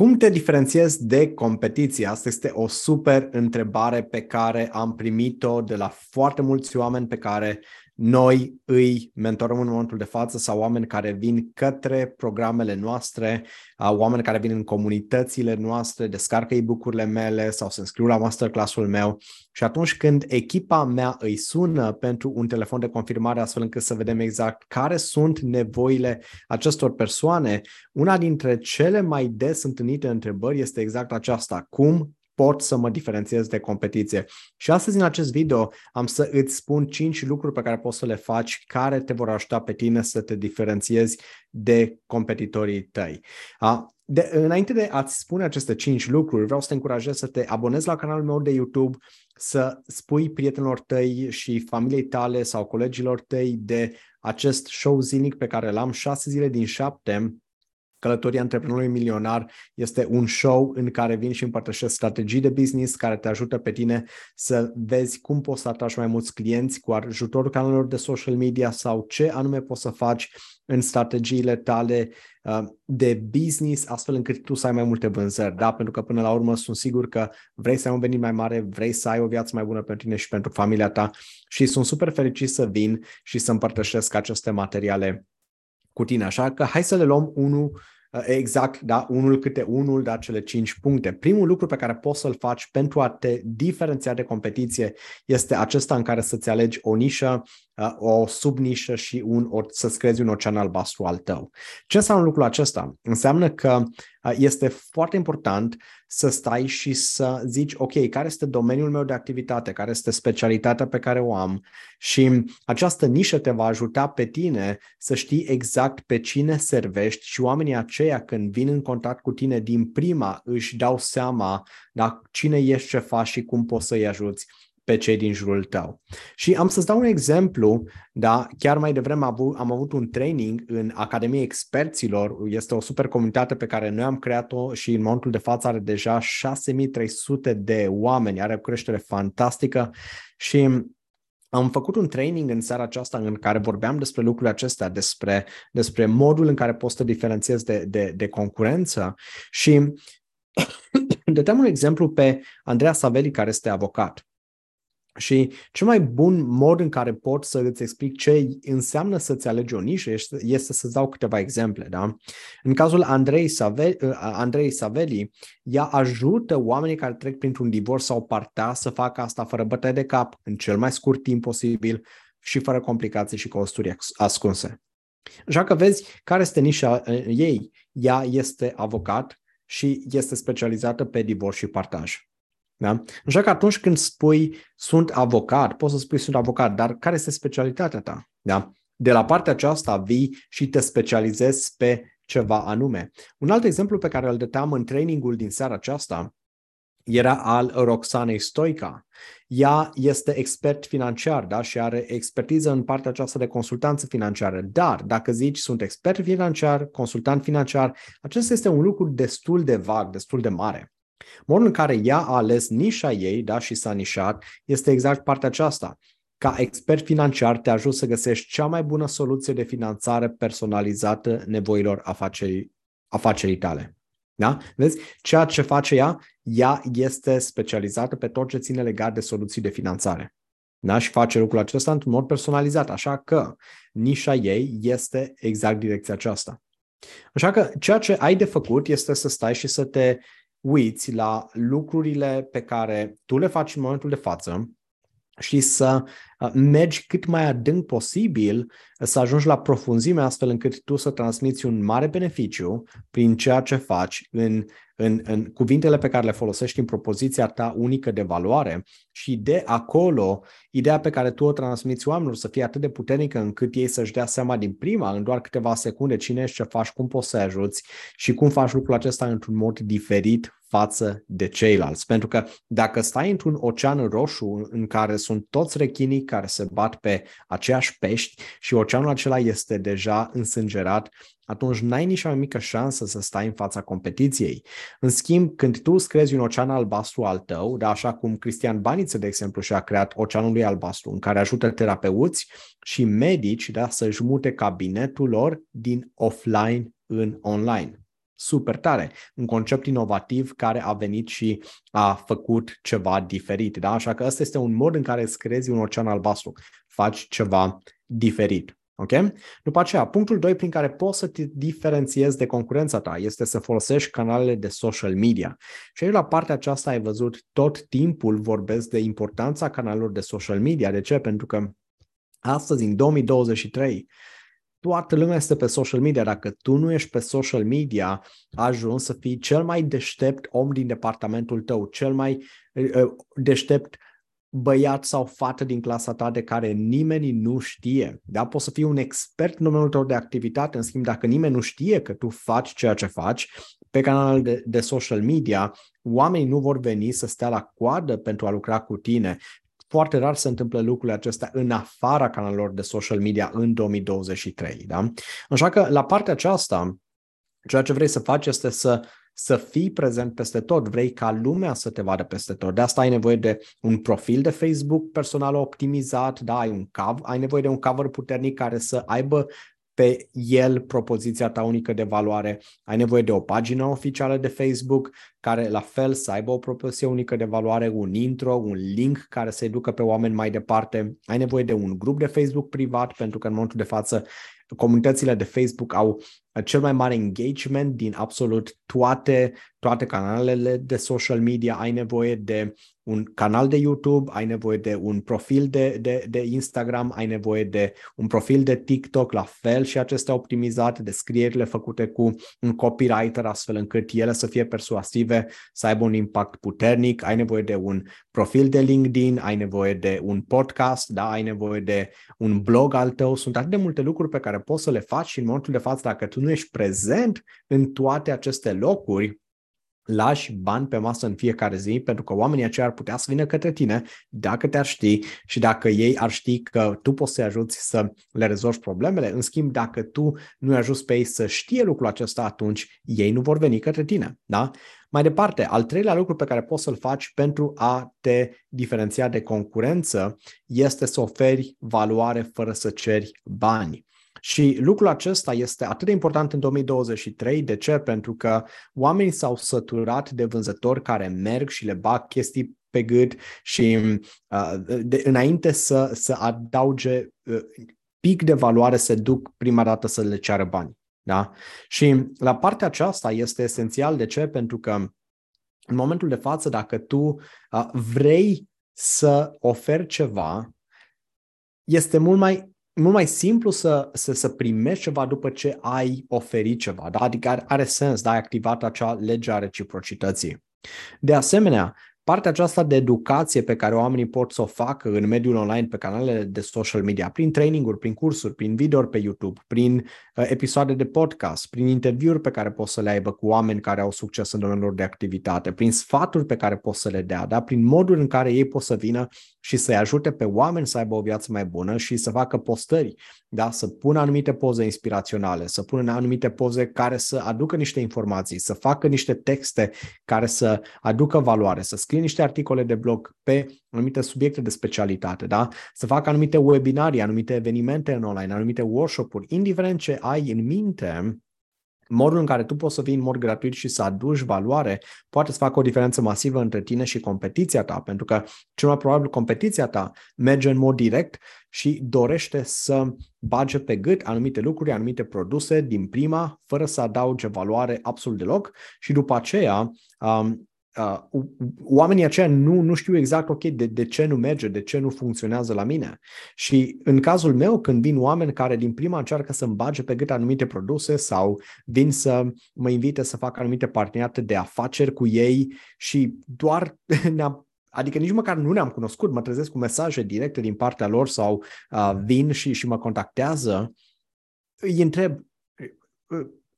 Cum te diferențiezi de competiție? Asta este o super întrebare pe care am primit-o de la foarte mulți oameni pe care noi îi mentorăm în momentul de față sau oameni care vin către programele noastre, oameni care vin în comunitățile noastre, descarcă e-book-urile mele sau se înscriu la masterclass-ul meu și atunci când echipa mea îi sună pentru un telefon de confirmare astfel încât să vedem exact care sunt nevoile acestor persoane, una dintre cele mai des întâlnite întrebări este exact aceasta. Cum pot să mă diferențiez de competiție. Și astăzi în acest video am să îți spun 5 lucruri pe care poți să le faci care te vor ajuta pe tine să te diferențiezi de competitorii tăi. De, înainte de a-ți spune aceste 5 lucruri, vreau să te încurajez să te abonezi la canalul meu de YouTube, să spui prietenilor tăi și familiei tale sau colegilor tăi de acest show zilnic pe care l-am 6 zile din 7 Călătoria antreprenorului milionar este un show în care vin și împărtășesc strategii de business care te ajută pe tine să vezi cum poți să atragi mai mulți clienți cu ajutorul canalelor de social media sau ce anume poți să faci în strategiile tale uh, de business, astfel încât tu să ai mai multe vânzări. Da? Pentru că până la urmă sunt sigur că vrei să ai un venit mai mare, vrei să ai o viață mai bună pentru tine și pentru familia ta și sunt super fericit să vin și să împărtășesc aceste materiale cu tine. Așa că hai să le luăm unul uh, exact, da, unul câte unul, da, cele cinci puncte. Primul lucru pe care poți să-l faci pentru a te diferenția de competiție este acesta în care să-ți alegi o nișă, uh, o subnișă și un, o, să-ți crezi un ocean albastru al tău. Ce înseamnă lucrul acesta? Înseamnă că este foarte important să stai și să zici, ok, care este domeniul meu de activitate, care este specialitatea pe care o am și această nișă te va ajuta pe tine să știi exact pe cine servești și oamenii aceia când vin în contact cu tine din prima își dau seama da, cine ești, ce faci și cum poți să-i ajuți pe cei din jurul tău. Și am să-ți dau un exemplu, da, chiar mai devreme am avut, am avut un training în Academia Experților, este o super comunitate pe care noi am creat-o și în momentul de față are deja 6300 de oameni, are o creștere fantastică și am făcut un training în seara aceasta în care vorbeam despre lucrurile acestea, despre, despre modul în care poți să te diferențiezi de, de, de concurență și dădeam un exemplu pe Andreea Saveli, care este avocat. Și cel mai bun mod în care pot să îți explic ce înseamnă să-ți alegi o nișă este să-ți dau câteva exemple. Da? În cazul Andrei Saveli, Andrei Saveli, ea ajută oamenii care trec printr-un divorț sau partea să facă asta fără bătaie de cap, în cel mai scurt timp posibil și fără complicații și costuri ascunse. Așa că vezi care este nișa ei. Ea este avocat și este specializată pe divorț și partaj. Da? Așa că atunci când spui sunt avocat, poți să spui sunt avocat, dar care este specialitatea ta? Da? De la partea aceasta vii și te specializezi pe ceva anume. Un alt exemplu pe care îl dăteam în trainingul din seara aceasta era al Roxanei Stoica. Ea este expert financiar da? și are expertiză în partea aceasta de consultanță financiară. Dar dacă zici sunt expert financiar, consultant financiar, acesta este un lucru destul de vag, destul de mare. Modul în care ea a ales nișa ei da, și s-a nișat este exact partea aceasta. Ca expert financiar te ajut să găsești cea mai bună soluție de finanțare personalizată nevoilor afacerii, afacerii tale. Da? Vezi? Ceea ce face ea, ea este specializată pe tot ce ține legat de soluții de finanțare. Da? Și face lucrul acesta într-un mod personalizat, așa că nișa ei este exact direcția aceasta. Așa că ceea ce ai de făcut este să stai și să te uiți la lucrurile pe care tu le faci în momentul de față și să uh, mergi cât mai adânc posibil, să ajungi la profunzime astfel încât tu să transmiți un mare beneficiu prin ceea ce faci în, în, în cuvintele pe care le folosești în propoziția ta unică de valoare și de acolo ideea pe care tu o transmiți oamenilor să fie atât de puternică încât ei să-și dea seama din prima, în doar câteva secunde, cine ești, ce faci, cum poți să ajuți și cum faci lucrul acesta într-un mod diferit față de ceilalți. Pentru că dacă stai într-un ocean roșu în care sunt toți rechinii care se bat pe aceeași pești și oceanul acela este deja însângerat, atunci n-ai nici mai mică șansă să stai în fața competiției. În schimb, când tu îți crezi un ocean albastru al tău, da, așa cum Cristian Baniță, de exemplu, și-a creat oceanul lui albastru, în care ajută terapeuți și medici da, să-și mute cabinetul lor din offline în online. super tare. Un concept inovativ care a venit și a făcut ceva diferit. Da? Așa că ăsta este un mod în care îți creezi un ocean albastru. Faci ceva diferit. Ok? După aceea, punctul 2 prin care poți să te diferențiezi de concurența ta este să folosești canalele de social media. Și aici la partea aceasta ai văzut tot timpul vorbesc de importanța canalelor de social media. De ce? Pentru că astăzi, în 2023, toată lumea este pe social media. Dacă tu nu ești pe social media, ajuns să fii cel mai deștept om din departamentul tău, cel mai uh, deștept băiat sau fată din clasa ta de care nimeni nu știe. Da? Poți să fii un expert în domeniul tău de activitate, în schimb, dacă nimeni nu știe că tu faci ceea ce faci, pe canalul de, de social media, oamenii nu vor veni să stea la coadă pentru a lucra cu tine. Foarte rar se întâmplă lucrurile acestea în afara canalelor de social media în 2023. Da? Așa că la partea aceasta, ceea ce vrei să faci este să să fii prezent peste tot, vrei ca lumea să te vadă peste tot. De asta ai nevoie de un profil de Facebook personal optimizat, da, ai, un cover, ai nevoie de un cover puternic care să aibă pe el propoziția ta unică de valoare. Ai nevoie de o pagină oficială de Facebook care la fel să aibă o propoziție unică de valoare, un intro, un link care să-i ducă pe oameni mai departe. Ai nevoie de un grup de Facebook privat pentru că în momentul de față comunitățile de Facebook au cel mai mare engagement din absolut toate, toate canalele de social media. Ai nevoie de un canal de YouTube, ai nevoie de un profil de, de, de Instagram, ai nevoie de un profil de TikTok, la fel și acestea optimizate, descrierile făcute cu un copywriter astfel încât ele să fie persuasive, să aibă un impact puternic, ai nevoie de un profil de LinkedIn, ai nevoie de un podcast, da, ai nevoie de un blog al tău, sunt atât de multe lucruri pe care poți să le faci și în momentul de față dacă tu nu ești prezent în toate aceste locuri, lași bani pe masă în fiecare zi pentru că oamenii aceia ar putea să vină către tine dacă te-ar ști și dacă ei ar ști că tu poți să-i ajuți să le rezolvi problemele. În schimb, dacă tu nu-i ajuți pe ei să știe lucrul acesta, atunci ei nu vor veni către tine. Da? Mai departe, al treilea lucru pe care poți să-l faci pentru a te diferenția de concurență este să oferi valoare fără să ceri bani. Și lucrul acesta este atât de important în 2023. De ce? Pentru că oamenii s-au săturat de vânzători care merg și le bag chestii pe gât și uh, de, înainte să, să adauge uh, pic de valoare, se duc prima dată să le ceară bani. Da? Și la partea aceasta este esențial. De ce? Pentru că în momentul de față, dacă tu uh, vrei să oferi ceva, este mult mai mult mai simplu să, să, să primești ceva după ce ai oferit ceva. Da? Adică are, are sens, da? ai activat acea lege a reciprocității. De asemenea, partea aceasta de educație pe care oamenii pot să o facă în mediul online, pe canalele de social media, prin traininguri, prin cursuri, prin video pe YouTube, prin uh, episoade de podcast, prin interviuri pe care pot să le aibă cu oameni care au succes în domeniul lor de activitate, prin sfaturi pe care pot să le dea, da? prin modul în care ei pot să vină și să-i ajute pe oameni să aibă o viață mai bună și să facă postări, da? să pună anumite poze inspiraționale, să pună anumite poze care să aducă niște informații, să facă niște texte care să aducă valoare, să scrie niște articole de blog pe anumite subiecte de specialitate, da? să facă anumite webinarii, anumite evenimente în online, anumite workshop-uri, indiferent ce ai în minte, modul în care tu poți să vii în mod gratuit și să aduci valoare poate să facă o diferență masivă între tine și competiția ta, pentru că cel mai probabil competiția ta merge în mod direct și dorește să bage pe gât anumite lucruri, anumite produse din prima, fără să adauge valoare absolut deloc și după aceea um, uh, oamenii aceia nu, nu știu exact, ok, de, de ce nu merge, de ce nu funcționează la mine. Și în cazul meu, când vin oameni care din prima încearcă să-mi bage pe gât anumite produse sau vin să mă invite să fac anumite parteneriate de afaceri cu ei și doar ne-am Adică nici măcar nu ne-am cunoscut, mă trezesc cu mesaje directe din partea lor sau uh, vin și, și mă contactează, îi întreb,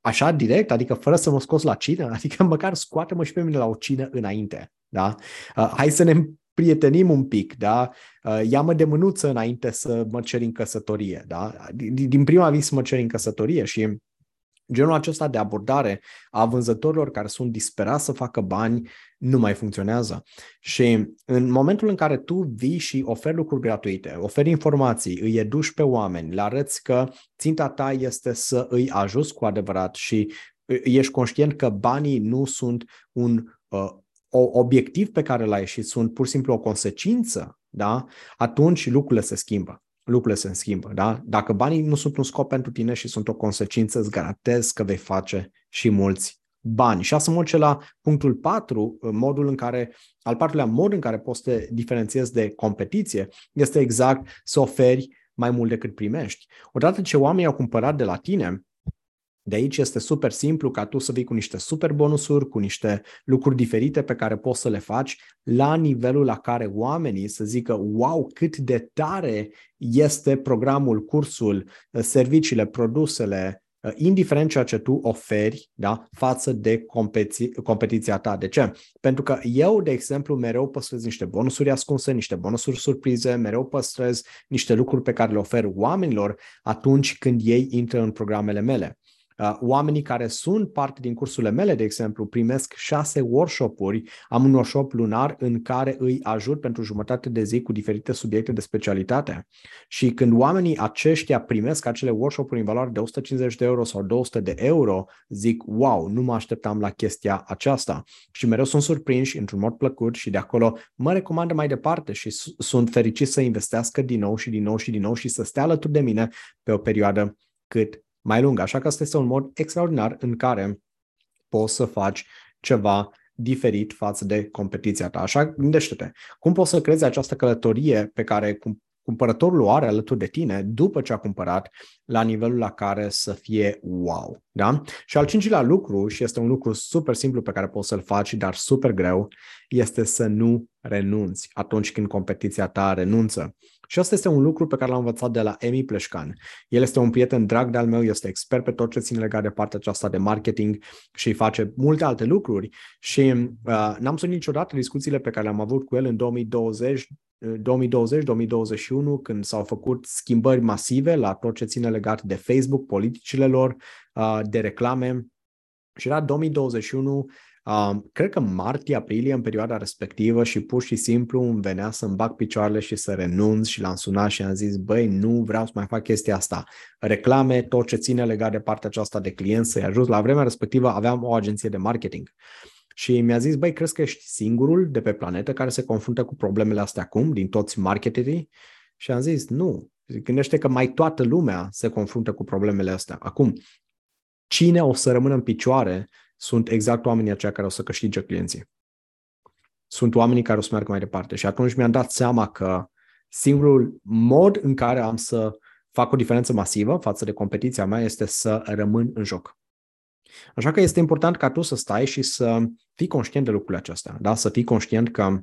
așa direct, adică fără să mă scos la cină, adică măcar scoate-mă și pe mine la o cină înainte, da? Uh, hai să ne prietenim un pic, da? Uh, ia-mă de mânuță înainte să mă cer în căsătorie, da? Din, din prima vis să mă cer în căsătorie și Genul acesta de abordare a vânzătorilor care sunt disperați să facă bani nu mai funcționează. Și în momentul în care tu vii și oferi lucruri gratuite, oferi informații, îi educi pe oameni, le arăți că ținta ta este să îi ajuți cu adevărat și ești conștient că banii nu sunt un uh, obiectiv pe care l-ai și sunt pur și simplu o consecință, da? atunci lucrurile se schimbă. Lucrurile se schimbă. Da? Dacă banii nu sunt un scop pentru tine și sunt o consecință, îți garantez că vei face și mulți bani. Și asta mă duce la punctul 4, modul în care, al patrulea mod în care poți să te diferențiezi de competiție, este exact să oferi mai mult decât primești. Odată ce oamenii au cumpărat de la tine, de aici este super simplu ca tu să vii cu niște super bonusuri, cu niște lucruri diferite pe care poți să le faci la nivelul la care oamenii să zică wow, cât de tare este programul, cursul, serviciile, produsele, indiferent ceea ce tu oferi da, față de competi- competiția ta. De ce? Pentru că eu, de exemplu, mereu păstrez niște bonusuri ascunse, niște bonusuri surprize, mereu păstrez niște lucruri pe care le ofer oamenilor atunci când ei intră în programele mele. Uh, oamenii care sunt parte din cursurile mele, de exemplu, primesc șase workshop-uri. Am un workshop lunar în care îi ajut pentru jumătate de zi cu diferite subiecte de specialitate. Și când oamenii aceștia primesc acele workshop-uri în valoare de 150 de euro sau 200 de euro, zic, wow, nu mă așteptam la chestia aceasta. Și mereu sunt surprinși într-un mod plăcut și de acolo mă recomandă mai departe și sunt fericit să investească din nou și din nou și din nou și să stea alături de mine pe o perioadă cât mai lungă. Așa că asta este un mod extraordinar în care poți să faci ceva diferit față de competiția ta. Așa, gândește-te, cum poți să crezi această călătorie pe care cumpărătorul o are alături de tine după ce a cumpărat la nivelul la care să fie wow. Da? Și al cincilea lucru, și este un lucru super simplu pe care poți să-l faci, dar super greu, este să nu renunți atunci când competiția ta renunță. Și asta este un lucru pe care l-am învățat de la Emi Pleșcan. El este un prieten drag de-al meu, este expert pe tot ce ține legat de partea aceasta de marketing și face multe alte lucruri și uh, n-am sunit niciodată discuțiile pe care le-am avut cu el în 2020 2020-2021, când s-au făcut schimbări masive la tot ce ține legat de Facebook, politicile lor, uh, de reclame. Și era 2021 Um, cred că martie-aprilie în perioada respectivă și pur și simplu îmi venea să-mi bag picioarele și să renunț și l-am sunat și am zis, băi, nu vreau să mai fac chestia asta. Reclame, tot ce ține legat de partea aceasta de clienți să-i ajut. La vremea respectivă aveam o agenție de marketing. Și mi-a zis, băi, crezi că ești singurul de pe planetă care se confruntă cu problemele astea acum, din toți marketerii? Și am zis, nu. Gândește că mai toată lumea se confruntă cu problemele astea. Acum, cine o să rămână în picioare sunt exact oamenii aceia care o să câștige clienții. Sunt oamenii care o să meargă mai departe. Și atunci mi-am dat seama că singurul mod în care am să fac o diferență masivă față de competiția mea este să rămân în joc. Așa că este important ca tu să stai și să fii conștient de lucrurile acestea. Da? Să fii conștient că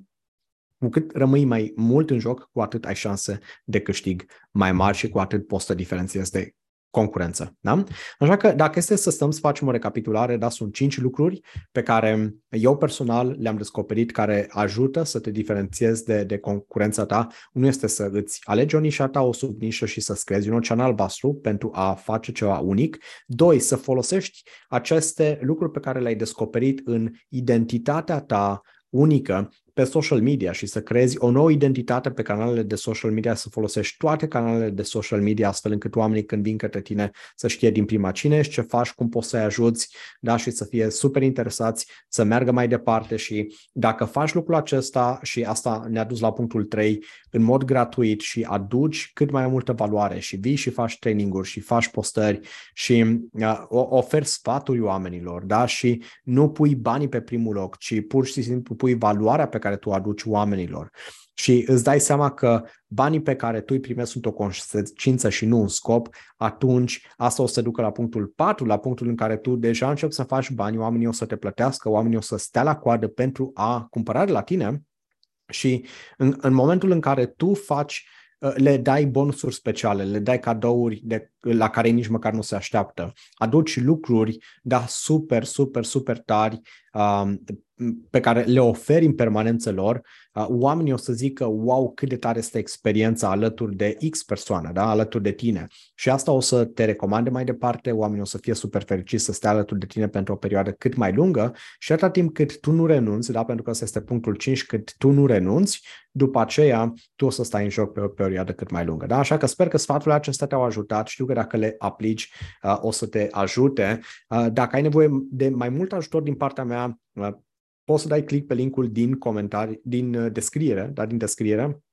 cu cât rămâi mai mult în joc, cu atât ai șanse de câștig mai mari și cu atât poți să diferențiezi de concurență. Da? Așa că dacă este să stăm să facem o recapitulare, da, sunt cinci lucruri pe care eu personal le-am descoperit care ajută să te diferențiezi de, de concurența ta. Unul este să îți alegi o nișă ta, o subnișă și să-ți creezi un ocean albastru pentru a face ceva unic. Doi, să folosești aceste lucruri pe care le-ai descoperit în identitatea ta unică pe social media și să creezi o nouă identitate pe canalele de social media, să folosești toate canalele de social media astfel încât oamenii când vin către tine să știe din prima cine ești, ce faci, cum poți să-i ajuți da? și să fie super interesați să meargă mai departe și dacă faci lucrul acesta și asta ne-a dus la punctul 3, în mod gratuit și aduci cât mai multă valoare și vii și faci traininguri și faci postări și uh, oferi sfaturi oamenilor da? și nu pui banii pe primul loc, ci pur și simplu pui valoarea pe care tu o aduci oamenilor. Și îți dai seama că banii pe care tu îi primești sunt o consecință și nu un scop, atunci asta o să ducă la punctul 4, la punctul în care tu deja începi să faci bani, oamenii o să te plătească, oamenii o să stea la coadă pentru a cumpăra de la tine și în, în momentul în care tu faci le dai bonusuri speciale, le dai cadouri de, la care nici măcar nu se așteaptă. Aduci lucruri, da, super, super, super tari um, pe care le oferi în permanență lor, uh, oamenii o să zică, wow, cât de tare este experiența alături de X persoană, da? alături de tine. Și asta o să te recomande mai departe, oamenii o să fie super fericiți să stea alături de tine pentru o perioadă cât mai lungă și atâta timp cât tu nu renunți, da? pentru că ăsta este punctul 5, cât tu nu renunți, după aceea tu o să stai în joc pe o perioadă cât mai lungă. Da? Așa că sper că sfaturile acestea te-au ajutat. Știu că dacă le aplici o să te ajute. Dacă ai nevoie de mai mult ajutor din partea mea, poți să dai click pe linkul din comentarii, din descriere, da, din descriere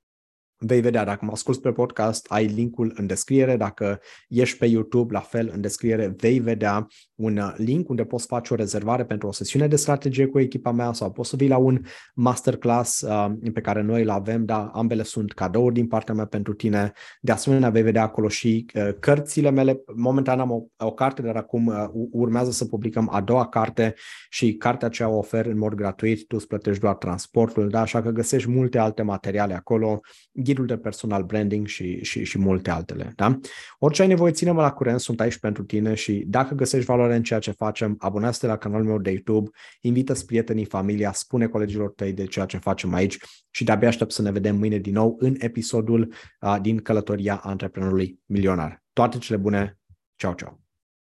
vei vedea, dacă mă asculti pe podcast, ai linkul în descriere, dacă ești pe YouTube, la fel, în descriere vei vedea un uh, link unde poți face o rezervare pentru o sesiune de strategie cu echipa mea sau poți să vii la un masterclass uh, pe care noi îl avem, dar ambele sunt cadouri din partea mea pentru tine. De asemenea, vei vedea acolo și uh, cărțile mele. Momentan am o, o carte, dar acum uh, urmează să publicăm a doua carte și cartea aceea o ofer în mod gratuit, tu îți plătești doar transportul, da? așa că găsești multe alte materiale acolo, ghidul de personal branding și, și, și multe altele. Da? Orice ai nevoie, ține-mă la curent, sunt aici pentru tine și dacă găsești valoare în ceea ce facem, abonează-te la canalul meu de YouTube, invită-ți prietenii, familia, spune colegilor tăi de ceea ce facem aici și de-abia aștept să ne vedem mâine din nou în episodul uh, din Călătoria Antreprenorului Milionar. Toate cele bune! Ciao, ciao!